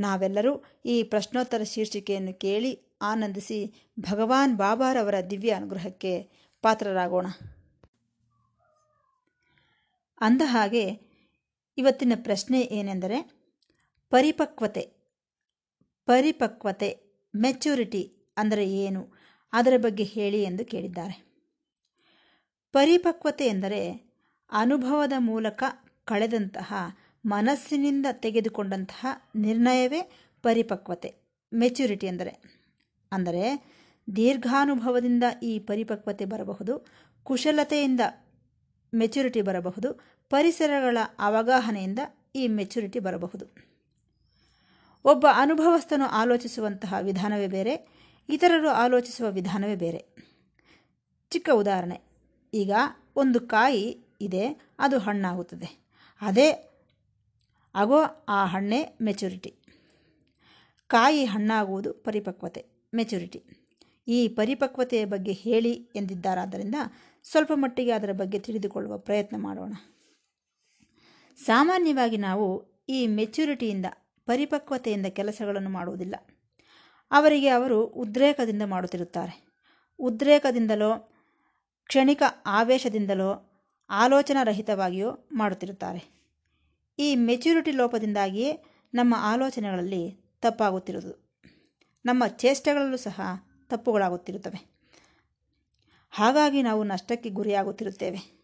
ನಾವೆಲ್ಲರೂ ಈ ಪ್ರಶ್ನೋತ್ತರ ಶೀರ್ಷಿಕೆಯನ್ನು ಕೇಳಿ ಆನಂದಿಸಿ ಭಗವಾನ್ ಬಾಬಾರವರ ದಿವ್ಯ ಅನುಗ್ರಹಕ್ಕೆ ಪಾತ್ರರಾಗೋಣ. ಅಂದ ಹಾಗೆ ಇವತ್ತಿನ ಪ್ರಶ್ನೆ ಏನೆಂದರೆ, ಪರಿಪಕ್ವತೆ ಪರಿಪಕ್ವತೆ ಮೆಚ್ಯೂರಿಟಿ ಅಂದರೆ ಏನು? ಅದರ ಬಗ್ಗೆ ಹೇಳಿ ಎಂದು ಕೇಳಿದ್ದಾರೆ. ಪರಿಪಕ್ವತೆ ಎಂದರೆ ಅನುಭವದ ಮೂಲಕ ಕಳೆದಂತಹ ಮನಸ್ಸಿನಿಂದ ತೆಗೆದುಕೊಂಡಂತಹ ನಿರ್ಣಯವೇ ಪರಿಪಕ್ವತೆ. ಮೆಚುರಿಟಿ ಎಂದರೆ ಅಂದರೆ ದೀರ್ಘಾನುಭವದಿಂದ ಈ ಪರಿಪಕ್ವತೆ ಬರಬಹುದು, ಕುಶಲತೆಯಿಂದ ಮೆಚುರಿಟಿ ಬರಬಹುದು, ಪರಿಸರಗಳ ಅವಗಾಹನೆಯಿಂದ ಈ ಮೆಚುರಿಟಿ ಬರಬಹುದು. ಒಬ್ಬ ಅನುಭವಸ್ಥನು ಆಲೋಚಿಸುವಂತಹ ವಿಧಾನವೇ ಬೇರೆ, ಇತರರು ಆಲೋಚಿಸುವ ವಿಧಾನವೇ ಬೇರೆ. ಚಿಕ್ಕ ಉದಾಹರಣೆ, ಈಗ ಒಂದು ಕಾಯಿ ಇದೆ, ಅದು ಹಣ್ಣಾಗುತ್ತದೆ. ಅದೇ ಆಗೋ ಆ ಹಣ್ಣೇ ಮೆಚುರಿಟಿ ಕಾಯಿ ಹಣ್ಣಾಗುವುದು ಪರಿಪಕ್ವತೆ ಮೆಚುರಿಟಿ ಈ ಪರಿಪಕ್ವತೆಯ ಬಗ್ಗೆ ಹೇಳಿ ಎಂದಿದ್ದಾರಾದ್ದರಿಂದ ಸ್ವಲ್ಪ ಮಟ್ಟಿಗೆ ಅದರ ಬಗ್ಗೆ ತಿಳಿದುಕೊಳ್ಳುವ ಪ್ರಯತ್ನ ಮಾಡೋಣ. ಸಾಮಾನ್ಯವಾಗಿ ನಾವು ಈ ಮೆಚುರಿಟಿಯಿಂದ ಪರಿಪಕ್ವತೆಯಿಂದ ಕೆಲಸಗಳನ್ನು ಮಾಡುವುದಿಲ್ಲ. ಅವರಿಗೆ ಅವರು ಉದ್ರೇಕದಿಂದ ಮಾಡುತ್ತಿರುತ್ತಾರೆ. ಉದ್ರೇಕದಿಂದಲೋ, ಕ್ಷಣಿಕ ಆವೇಶದಿಂದಲೋ, ಆಲೋಚನಾರಹಿತವಾಗಿಯೋ ಮಾಡುತ್ತಿರುತ್ತಾರೆ. ಈ ಮೆಚ್ಯೂರಿಟಿ ಲೋಪದಿಂದಾಗಿಯೇ ನಮ್ಮ ಆಲೋಚನೆಗಳಲ್ಲಿ ತಪ್ಪಾಗುತ್ತಿರುವುದು. ನಮ್ಮ ಚೇಷ್ಟೆಗಳಲ್ಲೂ ಸಹ ತಪ್ಪುಗಳಾಗುತ್ತಿರುತ್ತವೆ. ಹಾಗಾಗಿ ನಾವು ನಷ್ಟಕ್ಕೆ ಗುರಿಯಾಗುತ್ತಿರುತ್ತೇವೆ.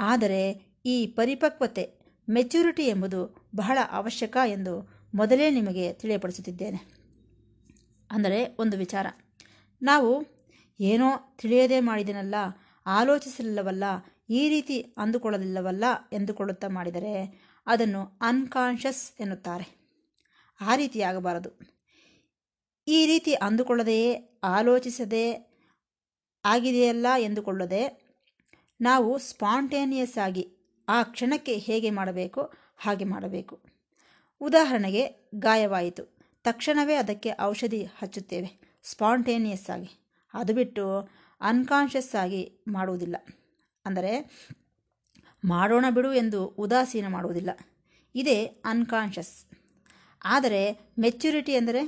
ಆದರೆ ಈ ಪರಿಪಕ್ವತೆ ಮೆಚ್ಯೂರಿಟಿ ಎಂಬುದು ಬಹಳ ಅವಶ್ಯಕ ಎಂದು ಮೊದಲೇ ನಿಮಗೆ ತಿಳಿಯಪಡಿಸುತ್ತಿದ್ದೇನೆ. ಅಂದರೆ ಒಂದು ವಿಚಾರ. ನಾವು ಏನೋ ತಿಳಿಯದೇ ಮಾಡಿದನಲ್ಲ, ಆಲೋಚಿಸಲಿಲ್ಲವಲ್ಲ ಈ ರೀತಿ ಅಂದುಕೊಳ್ಳಲಿಲ್ಲವಲ್ಲ ಎಂದುಕೊಳ್ಳುತ್ತಾ ಮಾಡಿದರೆ ಅದನ್ನು ಅನ್ಕಾನ್ಷಿಯಸ್ ಎನ್ನುತ್ತಾರೆ. ಆ ರೀತಿಯಾಗಬಾರದು ಈ ರೀತಿ ಅಂದುಕೊಳ್ಳದೆಯೇ ಆಲೋಚಿಸದೆ ಆಗಿದೆಯಲ್ಲ ಎಂದುಕೊಳ್ಳದೆ, ನಾವು ಸ್ಪಾಂಟೇನಿಯಸ್ ಆಗಿ ಆ ಕ್ಷಣಕ್ಕೆ ಹೇಗೆ ಮಾಡಬೇಕು, ಹಾಗೆ ಮಾಡಬೇಕು. ಉದಾಹರಣೆಗೆ, ಗಾಯವಾಯಿತು. ತಕ್ಷಣವೇ ಅದಕ್ಕೆ ಔಷಧಿ ಹಚ್ಚುತ್ತೇವೆ. ಸ್ಪಾಂಟೇನಿಯಸ್ ಆಗಿ. ಅದು ಬಿಟ್ಟು ಅನ್ಕಾನ್ಷಿಯಸ್ ಆಗಿ ಮಾಡುವುದಿಲ್ಲ. ಅಂದರೆ ಮಾಡೋಣ ಬಿಡು ಎಂದು ಉದಾಸೀನ ಮಾಡುವುದಿಲ್ಲ. ಇದೇ ಅನ್ಕಾನ್ಷಸ್ ಆದರೆ ಮೆಚ್ಯುರಿಟಿ ಎಂದರೆ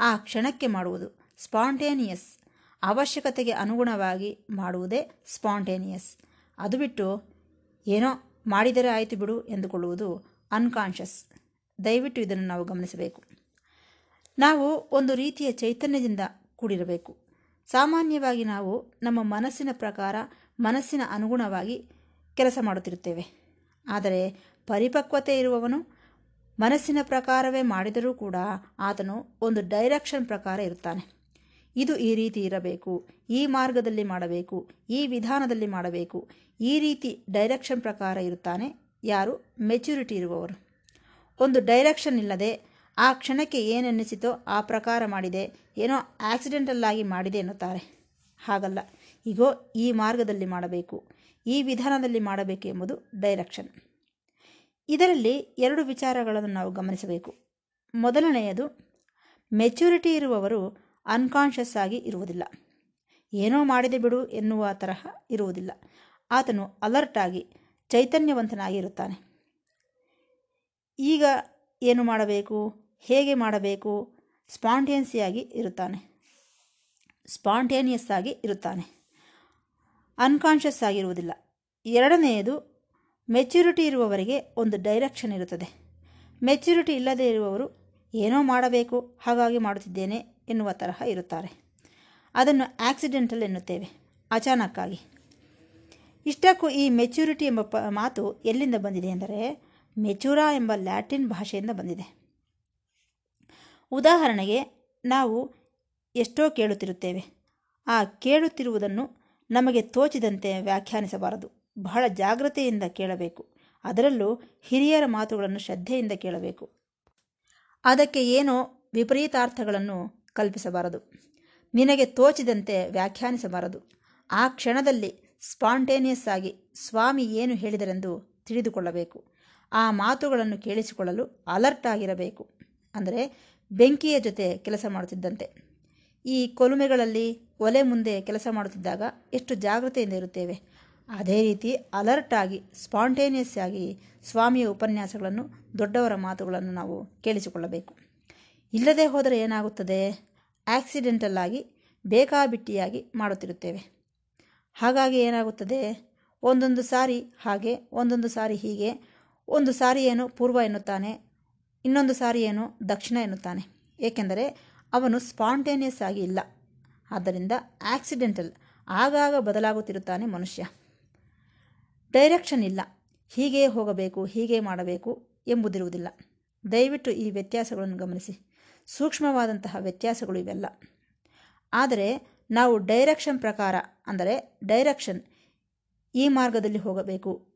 ಆ ಕ್ಷಣಕ್ಕೆ ಮಾಡುವುದು ಸ್ಪಾಂಟೇನಿಯಸ್ ಅವಶ್ಯಕತೆಗೆ ಅನುಗುಣವಾಗಿ ಮಾಡುವುದೇ ಸ್ಪಾಂಟೇನಿಯಸ್ ಅದು ಬಿಟ್ಟು ಏನೋ ಮಾಡಿದರೆ ಆಯಿತು ಬಿಡು ಎಂದುಕೊಳ್ಳುವುದು ಅನ್ಕಾನ್ಷಸ್ ದಯವಿಟ್ಟು ಇದನ್ನು ನಾವು ಗಮನಿಸಬೇಕು. ನಾವು ಒಂದು ರೀತಿಯ ಚೈತನ್ಯದಿಂದ ಕೂಡಿರಬೇಕು. ಸಾಮಾನ್ಯವಾಗಿ ನಾವು ನಮ್ಮ ಮನಸ್ಸಿನ ಪ್ರಕಾರ ಮನಸ್ಸಿನ ಅನುಗುಣವಾಗಿ ಕೆಲಸ ಮಾಡುತ್ತಿರುತ್ತೇವೆ. ಆದರೆ ಪರಿಪಕ್ವತೆ ಇರುವವನು ಮನಸ್ಸಿನ ಪ್ರಕಾರವೇ ಮಾಡಿದರೂ ಕೂಡ ಆತನು ಒಂದು ಡೈರೆಕ್ಷನ್ ಪ್ರಕಾರ ಇರುತ್ತಾನೆ. ಇದು ಈ ರೀತಿ ಇರಬೇಕು, ಈ ಮಾರ್ಗದಲ್ಲಿ ಮಾಡಬೇಕು, ಈ ವಿಧಾನದಲ್ಲಿ ಮಾಡಬೇಕು. ಈ ರೀತಿ ಡೈರೆಕ್ಷನ್ ಪ್ರಕಾರ ಇರುತ್ತಾನೆ ಯಾರು? ಮೆಚುರಿಟಿ ಇರುವವರು. ಒಂದು ಡೈರೆಕ್ಷನ್ ಇಲ್ಲದೆ ಆ ಕ್ಷಣಕ್ಕೆ ಏನೆನ್ನಿಸಿತೋ ಆ ಪ್ರಕಾರ ಮಾಡಿದೆ, ಏನೋ ಆಕ್ಸಿಡೆಂಟಲ್ಲಾಗಿ ಮಾಡಿದೆ ಎನ್ನುತ್ತಾರೆ. ಹಾಗಲ್ಲ. ಈಗೋ ಈ ಮಾರ್ಗದಲ್ಲಿ ಮಾಡಬೇಕು, ಈ ವಿಧಾನದಲ್ಲಿ ಮಾಡಬೇಕು ಎಂಬುದು ಡೈರೆಕ್ಷನ್ ಇದರಲ್ಲಿ ಎರಡು ವಿಚಾರಗಳನ್ನು ನಾವು ಗಮನಿಸಬೇಕು. ಮೊದಲನೆಯದು ಮೆಚುರಿಟಿ ಇರುವವರು ಅನ್ಕಾನ್ಷಿಯಸ್ ಆಗಿ ಇರುವುದಿಲ್ಲ. ಏನೋ ಮಾಡಿದೆ ಬಿಡು ಎನ್ನುವ ತರಹ ಇರುವುದಿಲ್ಲ. ಆತನು ಅಲರ್ಟ್ ಆಗಿ ಚೈತನ್ಯವಂತನಾಗಿ ಇರುತ್ತಾನೆ. ಈಗ ಏನು ಮಾಡಬೇಕು, ಹೇಗೆ ಮಾಡಬೇಕು? ಸ್ಪಾಂಟೇನ್ಸಿಯಾಗಿ ಇರುತ್ತಾನೆ. ಸ್ಪಾಂಟೇನಿಯಸ್ ಆಗಿ ಇರುತ್ತಾನೆ. ಅನ್ಕಾನ್ಷಿಯಸ್ ಆಗಿರುವುದಿಲ್ಲ. ಎರಡನೆಯದು ಮೆಚ್ಯೂರಿಟಿ ಇರುವವರಿಗೆ ಒಂದು ಡೈರೆಕ್ಷನ್ ಇರುತ್ತದೆ. ಮೆಚ್ಯೂರಿಟಿ ಇಲ್ಲದೇ ಇರುವವರು ಏನೋ ಮಾಡಬೇಕು, ಹಾಗಾಗಿ ಮಾಡುತ್ತಿದ್ದೇನೆ ಎನ್ನುವ ತರಹ ಇರುತ್ತಾರೆ. ಅದನ್ನು ಆಕ್ಸಿಡೆಂಟಲ್ ಎನ್ನುತ್ತೇವೆ, ಅಚಾನಕ್ಕಾಗಿ. ಇಷ್ಟಕ್ಕೂ ಈ ಮೆಚ್ಯೂರಿಟಿ ಎಂಬ ಪ, ಮಾತು ಎಲ್ಲಿಂದ ಬಂದಿದೆ ಎಂದರೆ ಮೆಚುರಾ ಎಂಬ ಲ್ಯಾಟಿನ್ ಭಾಷೆಯಿಂದ ಬಂದಿದೆ. ಉದಾಹರಣೆಗೆ, ನಾವು ಎಷ್ಟೋ ಕೇಳುತ್ತಿರುತ್ತೇವೆ. ಆ ಕೇಳುತ್ತಿರುವುದನ್ನು ನಮಗೆ ತೋಚಿದಂತೆ ವ್ಯಾಖ್ಯಾನಿಸಬಾರದು. ಬಹಳ ಜಾಗ್ರತೆಯಿಂದ ಕೇಳಬೇಕು. ಅದರಲ್ಲೂ ಹಿರಿಯರ ಮಾತುಗಳನ್ನು ಶ್ರದ್ಧೆಯಿಂದ ಕೇಳಬೇಕು. ಅದಕ್ಕೆ ಏನೋ ವಿಪರೀತಾರ್ಥಗಳನ್ನು ಕಲ್ಪಿಸಬಾರದು. ನಿನಗೆ ತೋಚಿದಂತೆ ವ್ಯಾಖ್ಯಾನಿಸಬಾರದು. ಆ ಕ್ಷಣದಲ್ಲಿ ಸ್ಪಾಂಟೇನಿಯಸ್ ಆಗಿ ಸ್ವಾಮಿ ಏನು ಹೇಳಿದರೆಂದು ತಿಳಿದುಕೊಳ್ಳಬೇಕು. ಆ ಮಾತುಗಳನ್ನು ಕೇಳಿಸಿಕೊಳ್ಳಲು ಅಲರ್ಟ್ ಆಗಿರಬೇಕು. ಅಂದರೆ ಬೆಂಕಿಯ ಜೊತೆ ಕೆಲಸ ಮಾಡುತ್ತಿದ್ದಂತೆ. ಈ ಕೊಲುಮೆಗಳಲ್ಲಿ ಒಲೆ ಮುಂದೆ ಕೆಲಸ ಮಾಡುತ್ತಿದ್ದಾಗ ಎಷ್ಟು ಜಾಗೃತೆಯಿಂದ ಇರುತ್ತೇವೆ. ಅದೇ ರೀತಿ ಅಲರ್ಟ್ ಆಗಿ ಸ್ಪಾಂಟೇನಿಯಸ್ ಆಗಿ ಸ್ವಾಮಿಯ ಉಪನ್ಯಾಸಗಳನ್ನು, ದೊಡ್ಡವರ ಮಾತುಗಳನ್ನು ನಾವು ಕೇಳಿಸಿಕೊಳ್ಳಬೇಕು. ಇಲ್ಲದೆ ಹೋದರೆ ಏನಾಗುತ್ತದೆ? ಆಕ್ಸಿಡೆಂಟಲ್ ಆಗಿ, ಬೇಕಾಬಿಟ್ಟಿಯಾಗಿ ಮಾಡುತ್ತಿರುತ್ತೇವೆ. ಹಾಗಾಗಿ ಏನಾಗುತ್ತದೆ? ಒಂದೊಂದು ಸಾರಿ ಹಾಗೆ, ಒಂದೊಂದು ಸಾರಿ ಹೀಗೆ, ಒಂದು ಸಾರಿ ಏನು ಪೂರ್ವ ಎನ್ನುತ್ತಾನೆ, ಇನ್ನೊಂದು ಸಾರಿ ಏನು ದಕ್ಷಿಣ ಎನ್ನುತ್ತಾನೆ. ಏಕೆಂದರೆ ಅವನು ಸ್ಪಾಂಟೇನಿಯಸ್ ಆಗಿ ಇಲ್ಲ. ಆದ್ದರಿಂದ ಆಕ್ಸಿಡೆಂಟಲ್ ಆಗಾಗ ಬದಲಾಗುತ್ತಿರುತ್ತಾನೆ ಮನುಷ್ಯ. ಡೈರೆಕ್ಷನ್ ಇಲ್ಲ. ಹೀಗೆ ಹೋಗಬೇಕು, ಹೀಗೆ ಮಾಡಬೇಕು ಎಂಬುದಿರುವುದಿಲ್ಲ. ದಯವಿಟ್ಟು ಈ ವ್ಯತ್ಯಾಸಗಳನ್ನು ಗಮನಿಸಿ. ಸೂಕ್ಷ್ಮವಾದಂತಹ ವ್ಯತ್ಯಾಸಗಳು ಇವೆಲ್ಲ. ಆದರೆ ನಾವು ಡೈರೆಕ್ಷನ್ ಪ್ರಕಾರ, ಅಂದರೆ ಡೈರೆಕ್ಷನ್ ಈ ಮಾರ್ಗದಲ್ಲಿ ಹೋಗಬೇಕು.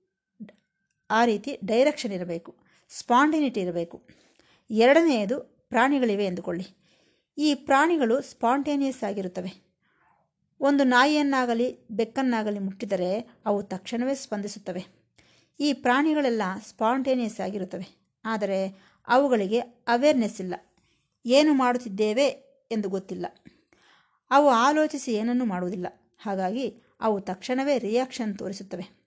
ಆ ರೀತಿ ಡೈರೆಕ್ಷನ್ ಇರಬೇಕು. ಸ್ಪಾಂಡಿನಿಟಿ ಇರಬೇಕು. ಎರಡನೆಯದು ಪ್ರಾಣಿಗಳಿವೆ ಎಂದುಕೊಳ್ಳಿ. ಈ ಪ್ರಾಣಿಗಳು ಸ್ಪಾಂಟೇನಿಯಸ್ ಆಗಿರುತ್ತವೆ. ಒಂದು ನಾಯಿಯನ್ನಾಗಲಿ, ಬೆಕ್ಕನ್ನಾಗಲಿ ಮುಟ್ಟಿದರೆ ಅವು ತಕ್ಷಣವೇ ಸ್ಪಂದಿಸುತ್ತವೆ. ಈ ಪ್ರಾಣಿಗಳೆಲ್ಲ ಸ್ಪಾಂಟೇನಿಯಸ್ ಆಗಿರುತ್ತವೆ. ಆದರೆ ಅವುಗಳಿಗೆ ಅವೇರ್ನೆಸ್ ಇಲ್ಲ. ಏನು ಮಾಡುತ್ತಿದ್ದೇವೆ ಎಂದು ಗೊತ್ತಿಲ್ಲ. ಅವು ಆಲೋಚಿಸಿ ಏನನ್ನೂ ಮಾಡುವುದಿಲ್ಲ. ಹಾಗಾಗಿ ಅವು ತಕ್ಷಣವೇ ರಿಯಾಕ್ಷನ್ ತೋರಿಸುತ್ತವೆ.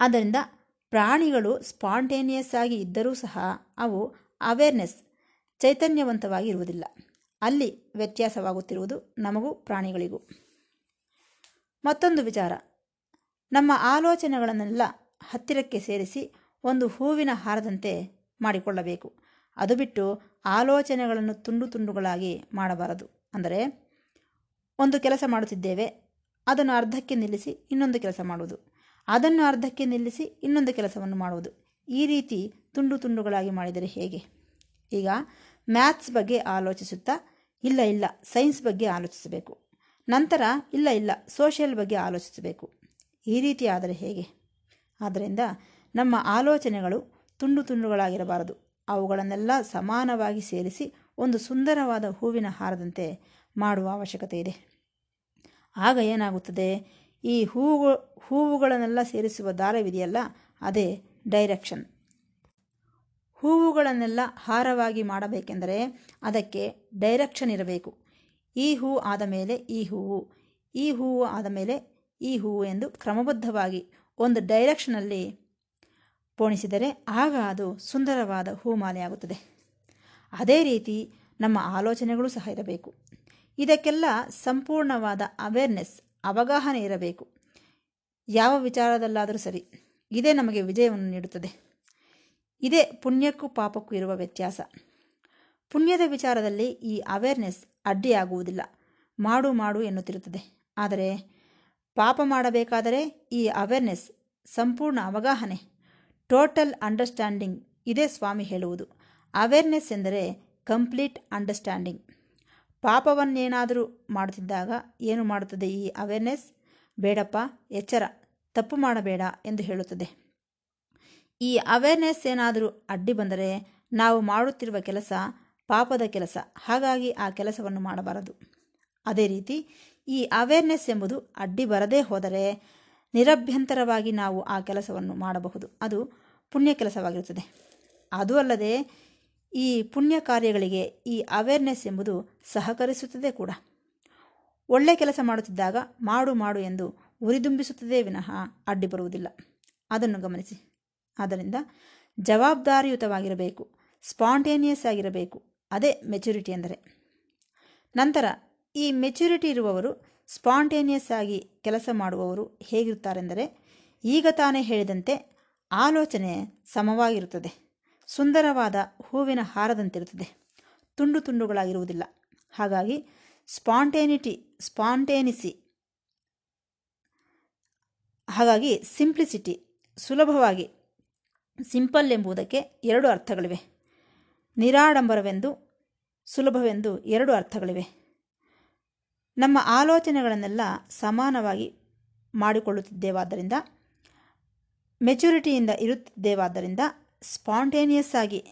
ಆದ್ದರಿಂದ ಪ್ರಾಣಿಗಳು ಸ್ಪಾಂಟೇನಿಯಸ್ ಆಗಿ ಇದ್ದರೂ ಸಹ ಅವು ಅವೇರ್ನೆಸ್ ಚೈತನ್ಯವಂತವಾಗಿ ಇರುವುದಿಲ್ಲ ಅಲ್ಲಿ ವ್ಯತ್ಯಾಸವಾಗುತ್ತಿರುವುದು ನಮಗೂ ಪ್ರಾಣಿಗಳಿಗೂ. ಮತ್ತೊಂದು ವಿಚಾರ. ನಮ್ಮ ಆಲೋಚನೆಗಳನ್ನೆಲ್ಲ ಹತ್ತಿರಕ್ಕೆ ಸೇರಿಸಿ ಒಂದು ಹೂವಿನ ಹಾರದಂತೆ ಮಾಡಿಕೊಳ್ಳಬೇಕು. ಅದು ಬಿಟ್ಟು ಆಲೋಚನೆಗಳನ್ನು ತುಂಡು ತುಂಡುಗಳಾಗಿ ಮಾಡಬಾರದು. ಅಂದರೆ ಒಂದು ಕೆಲಸ ಮಾಡುತ್ತಿದ್ದೇವೆ, ಅದನ್ನು ಅರ್ಧಕ್ಕೆ ನಿಲ್ಲಿಸಿ ಇನ್ನೊಂದು ಕೆಲಸ ಮಾಡುವುದು. ಅದನ್ನು ಅರ್ಧಕ್ಕೆ ನಿಲ್ಲಿಸಿ ಇನ್ನೊಂದು ಕೆಲಸವನ್ನು ಮಾಡುವುದು. ಈ ರೀತಿ ತುಂಡು ತುಂಡುಗಳಾಗಿ ಮಾಡಿದರೆ ಹೇಗೆ? ಈಗ ಮ್ಯಾಥ್ಸ್ ಬಗ್ಗೆ ಆಲೋಚಿಸುತ್ತಾ, ಇಲ್ಲ ಇಲ್ಲ, ಸೈನ್ಸ್ ಬಗ್ಗೆ ಆಲೋಚಿಸಬೇಕು. ನಂತರ, ಇಲ್ಲ ಇಲ್ಲ, ಸೋಷಿಯಲ್ ಬಗ್ಗೆ ಆಲೋಚಿಸಬೇಕು. ಈ ರೀತಿ ಆದರೆ ಹೇಗೆ? ಆದ್ದರಿಂದ ನಮ್ಮ ಆಲೋಚನೆಗಳು ತುಂಡು ತುಂಡುಗಳಾಗಿರಬಾರದು. ಅವುಗಳನ್ನೆಲ್ಲ ಸಮಾನವಾಗಿ ಸೇರಿಸಿ ಒಂದು ಸುಂದರವಾದ ಹೂವಿನ ಹಾರದಂತೆ ಮಾಡುವ ಅವಶ್ಯಕತೆ ಇದೆ. ಆಗ ಏನಾಗುತ್ತದೆ? ಈ ಹೂವು, ಹೂವುಗಳನ್ನೆಲ್ಲ ಸೇರಿಸುವ ದಾರವಿದೆಯಲ್ಲ, ಅದೇ ಡೈರೆಕ್ಷನ್. ಹೂವುಗಳನ್ನೆಲ್ಲ ಹಾರವಾಗಿ ಮಾಡಬೇಕೆಂದರೆ ಅದಕ್ಕೆ ಡೈರೆಕ್ಷನ್ ಇರಬೇಕು. ಈ ಹೂವು ಆದ ಮೇಲೆ ಈ ಹೂವು ಈ ಹೂವು ಆದ ಮೇಲೆ ಈ ಹೂವು ಎಂದು ಕ್ರಮಬದ್ಧವಾಗಿ ಒಂದು ಡೈರೆಕ್ಷನಲ್ಲಿ ಪೋಣಿಸಿದರೆ ಆಗ ಅದು ಸುಂದರವಾದ ಹೂಮಾಲೆಯಾಗುತ್ತದೆ. ಅದೇ ರೀತಿ ನಮ್ಮ ಆಲೋಚನೆಗಳು ಸಹ ಇರಬೇಕು. ಇದಕ್ಕೆಲ್ಲ ಸಂಪೂರ್ಣವಾದ ಅವೇರ್ನೆಸ್ ಅವಗಾಹನೆ ಇರಬೇಕು. ಯಾವ ವಿಚಾರದಲ್ಲಾದರೂ ಸರಿ, ಇದೇ ನಮಗೆ ವಿಜಯವನ್ನು ನೀಡುತ್ತದೆ. ಇದೇ ಪುಣ್ಯಕ್ಕೂ ಪಾಪಕ್ಕೂ ಇರುವ ವ್ಯತ್ಯಾಸ. ಪುಣ್ಯದ ವಿಚಾರದಲ್ಲಿ ಈ ಅವೇರ್ನೆಸ್ ಅಡ್ಡಿಯಾಗುವುದಿಲ್ಲ. ಮಾಡು ಮಾಡು ಎನ್ನುತ್ತಿರುತ್ತದೆ. ಆದರೆ ಪಾಪ ಮಾಡಬೇಕಾದರೆ ಈ ಅವೇರ್ನೆಸ್ ಸಂಪೂರ್ಣ ಅವಗಾಹನೆ ಟೋಟಲ್ ಅಂಡರ್ಸ್ಟ್ಯಾಂಡಿಂಗ್ ಇದೇ ಸ್ವಾಮಿ ಹೇಳುವುದು. ಅವೇರ್ನೆಸ್ ಎಂದರೆ ಕಂಪ್ಲೀಟ್ ಅಂಡರ್ಸ್ಟ್ಯಾಂಡಿಂಗ್ ಪಾಪವನ್ನೇನಾದರೂ ಮಾಡುತ್ತಿದ್ದಾಗ ಏನು ಮಾಡುತ್ತದೆ ಈ ಅವೇರ್ನೆಸ್ ಬೇಡಪ್ಪ, ಎಚ್ಚರ, ತಪ್ಪು ಮಾಡಬೇಡ ಎಂದು ಹೇಳುತ್ತದೆ. ಈ ಅವೇರ್ನೆಸ್ ಏನಾದರೂ ಅಡ್ಡಿ ಬಂದರೆ ನಾವು ಮಾಡುತ್ತಿರುವ ಕೆಲಸ ಪಾಪದ ಕೆಲಸ. ಹಾಗಾಗಿ ಆ ಕೆಲಸವನ್ನು ಮಾಡಬಾರದು. ಅದೇ ರೀತಿ ಈ ಅವೇರ್ನೆಸ್ ಎಂಬುದು ಅಡ್ಡಿ ಬರದೇ ಹೋದರೆ ನಿರಭ್ಯಂತರವಾಗಿ ನಾವು ಆ ಕೆಲಸವನ್ನು ಮಾಡಬಹುದು. ಅದು ಪುಣ್ಯ ಕೆಲಸವಾಗಿರುತ್ತದೆ. ಅದು ಅಲ್ಲದೆ ಈ ಪುಣ್ಯ ಕಾರ್ಯಗಳಿಗೆ ಈ ಅವೇರ್ನೆಸ್ ಎಂಬುದು ಸಹಕರಿಸುತ್ತದೆ ಕೂಡ. ಒಳ್ಳೆ ಕೆಲಸ ಮಾಡುತ್ತಿದ್ದಾಗ ಮಾಡು ಮಾಡು ಎಂದು ಉರಿದುಂಬಿಸುತ್ತದೆ ವಿನಃ ಅಡ್ಡಿ ಬರುವುದಿಲ್ಲ. ಅದನ್ನು ಗಮನಿಸಿ. ಆದ್ದರಿಂದ ಜವಾಬ್ದಾರಿಯುತವಾಗಿರಬೇಕು, ಸ್ಪಾಂಟೇನಿಯಸ್ ಆಗಿರಬೇಕು. ಅದೇ ಮೆಚುರಿಟಿ ಎಂದರೆ ನಂತರ ಈ ಮೆಚುರಿಟಿ ಇರುವವರು ಸ್ಪಾಂಟೇನಿಯಸ್ ಆಗಿ ಕೆಲಸ ಮಾಡುವವರು ಹೇಗಿರುತ್ತಾರೆಂದರೆ, ಈಗ ತಾನೇ ಹೇಳಿದಂತೆ ಆಲೋಚನೆ ಸಮವಾಗಿರುತ್ತದೆ. ಸುಂದರವಾದ ಹೂವಿನ ಹಾರದಂತಿರುತ್ತದೆ. ತುಂಡು ತುಂಡುಗಳಾಗಿರುವುದಿಲ್ಲ. ಹಾಗಾಗಿ ಸ್ಪಾಂಟೇನಿಟಿ, ಸ್ಪಾಂಟೇನಿಸಿ, ಹಾಗಾಗಿ ಸಿಂಪ್ಲಿಸಿಟಿ ಸುಲಭವಾಗಿ ಸಿಂಪಲ್ ಎಂಬುದಕ್ಕೆ ಎರಡು ಅರ್ಥಗಳಿವೆ. ನಿರಾಡಂಬರವೆಂದು, ಸುಲಭವೆಂದು ಎರಡು ಅರ್ಥಗಳಿವೆ. ನಮ್ಮ ಆಲೋಚನೆಗಳನ್ನೆಲ್ಲ ಸಮಾನವಾಗಿ ಮಾಡಿಕೊಳ್ಳುತ್ತಿದ್ದೇವಾದ್ದರಿಂದ, ಮೆಚುರಿಟಿಯಿಂದ ಇರುತ್ತಿದ್ದೇವಾದ್ದರಿಂದ, ಸ್ಪಾಂಟೇನಿಯಸ್ ಆಗಿ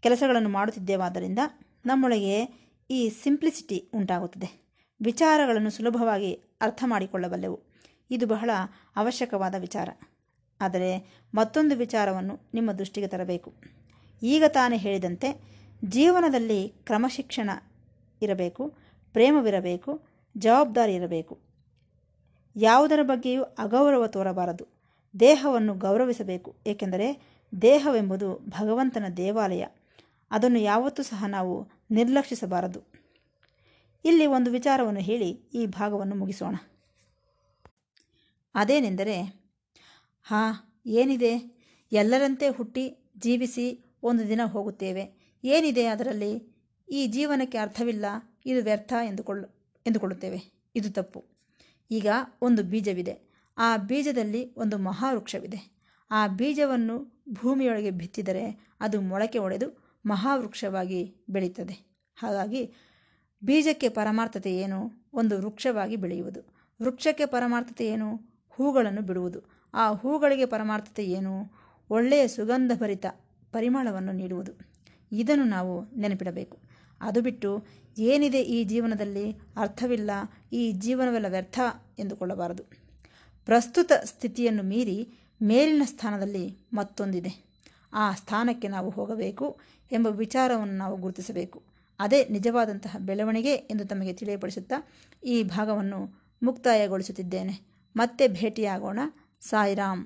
ಕೆಲಸಗಳನ್ನು ಮಾಡುತ್ತಿದ್ದೇವಾದ್ದರಿಂದ ನಮ್ಮೊಳಗೆ ಈ ಸಿಂಪ್ಲಿಸಿಟಿ ಉಂಟಾಗುತ್ತದೆ. ವಿಚಾರಗಳನ್ನು ಸುಲಭವಾಗಿ ಅರ್ಥ ಮಾಡಿಕೊಳ್ಳಬಲ್ಲೆವು. ಇದು ಬಹಳ ಅವಶ್ಯಕವಾದ ವಿಚಾರ. ಆದರೆ ಮತ್ತೊಂದು ವಿಚಾರವನ್ನು ನಿಮ್ಮ ದೃಷ್ಟಿಗೆ ತರಬೇಕು. ಈಗ ತಾನೇ ಹೇಳಿದಂತೆ ಜೀವನದಲ್ಲಿ ಕ್ರಮಶಿಕ್ಷಣ ಇರಬೇಕು, ಪ್ರೇಮವಿರಬೇಕು, ಜವಾಬ್ದಾರಿ ಇರಬೇಕು. ಯಾವುದರ ಬಗ್ಗೆಯೂ ಅಗೌರವ ತೋರಬಾರದು. ದೇಹವನ್ನು ಗೌರವಿಸಬೇಕು, ಏಕೆಂದರೆ ದೇಹವೆಂಬುದು ಭಗವಂತನ ದೇವಾಲಯ. ಅದನ್ನು ಯಾವತ್ತೂ ಸಹ ನಾವು ನಿರ್ಲಕ್ಷಿಸಬಾರದು. ಇಲ್ಲಿ ಒಂದು ವಿಚಾರವನ್ನು ಹೇಳಿ ಈ ಭಾಗವನ್ನು ಮುಗಿಸೋಣ. ಅದೇನೆಂದರೆ ಹಾಂ, ಏನಿದೆ? ಎಲ್ಲರಂತೆ ಹುಟ್ಟಿ ಜೀವಿಸಿ ಒಂದು ದಿನ ಹೋಗುತ್ತೇವೆ. ಏನಿದೆ ಅದರಲ್ಲಿ? ಈ ಜೀವನಕ್ಕೆ ಅರ್ಥವಿಲ್ಲ, ಇದು ವ್ಯರ್ಥ ಎಂದುಕೊಳ್ಳು, ಎಂದುಕೊಳ್ಳುತ್ತೇವೆ. ಇದು ತಪ್ಪು. ಈಗ ಒಂದು ಬೀಜವಿದೆ. ಆ ಬೀಜದಲ್ಲಿ ಒಂದು ಮಹಾವೃಕ್ಷವಿದೆ. ಆ ಬೀಜವನ್ನು ಭೂಮಿಯೊಳಗೆ ಬಿತ್ತಿದರೆ ಅದು ಮೊಳಕೆ ಒಡೆದು ಮಹಾವೃಕ್ಷವಾಗಿ ಬೆಳೀತದೆ. ಹಾಗಾಗಿ ಬೀಜಕ್ಕೆ ಪರಮಾರ್ಥತೆ ಏನು? ಒಂದು ವೃಕ್ಷವಾಗಿ ಬೆಳೆಯುವುದು. ವೃಕ್ಷಕ್ಕೆ ಪರಮಾರ್ಥತೆ ಏನು? ಹೂಗಳನ್ನು ಬಿಡುವುದು. ಆ ಹೂಗಳಿಗೆ ಪರಮಾರ್ಥತೆ ಏನು? ಒಳ್ಳೆಯ ಸುಗಂಧಭರಿತ ಪರಿಮಳವನ್ನು ನೀಡುವುದು. ಇದನ್ನು ನಾವು ನೆನಪಿಡಬೇಕು. ಅದು ಬಿಟ್ಟು ಏನಿದೆ ಈ ಜೀವನದಲ್ಲಿ? ಅರ್ಥವಿಲ್ಲ. ಈ ಜೀವನವೆಲ್ಲ ವ್ಯರ್ಥ ಎಂದುಕೊಳ್ಳಬಾರದು. ಪ್ರಸ್ತುತ ಸ್ಥಿತಿಯನ್ನು ಮೀರಿ ಮೇಲಿನ ಸ್ಥಾನದಲ್ಲಿ ಮತ್ತೊಂದಿದೆ. ಆ ಸ್ಥಾನಕ್ಕೆ ನಾವು ಹೋಗಬೇಕು ಎಂಬ ವಿಚಾರವನ್ನು ನಾವು ಗುರುತಿಸಬೇಕು. ಅದೇ ನಿಜವಾದಂತಹ ಬೆಳವಣಿಗೆ ಎಂದು ತಮಗೆ ತಿಳಿಯಪಡಿಸುತ್ತಾ ಈ ಭಾಗವನ್ನು ಮುಕ್ತಾಯಗೊಳಿಸುತ್ತಿದ್ದೇನೆ. ಮತ್ತೆ ಭೇಟಿಯಾಗೋಣ. ಸಾಯಿರಾಮ್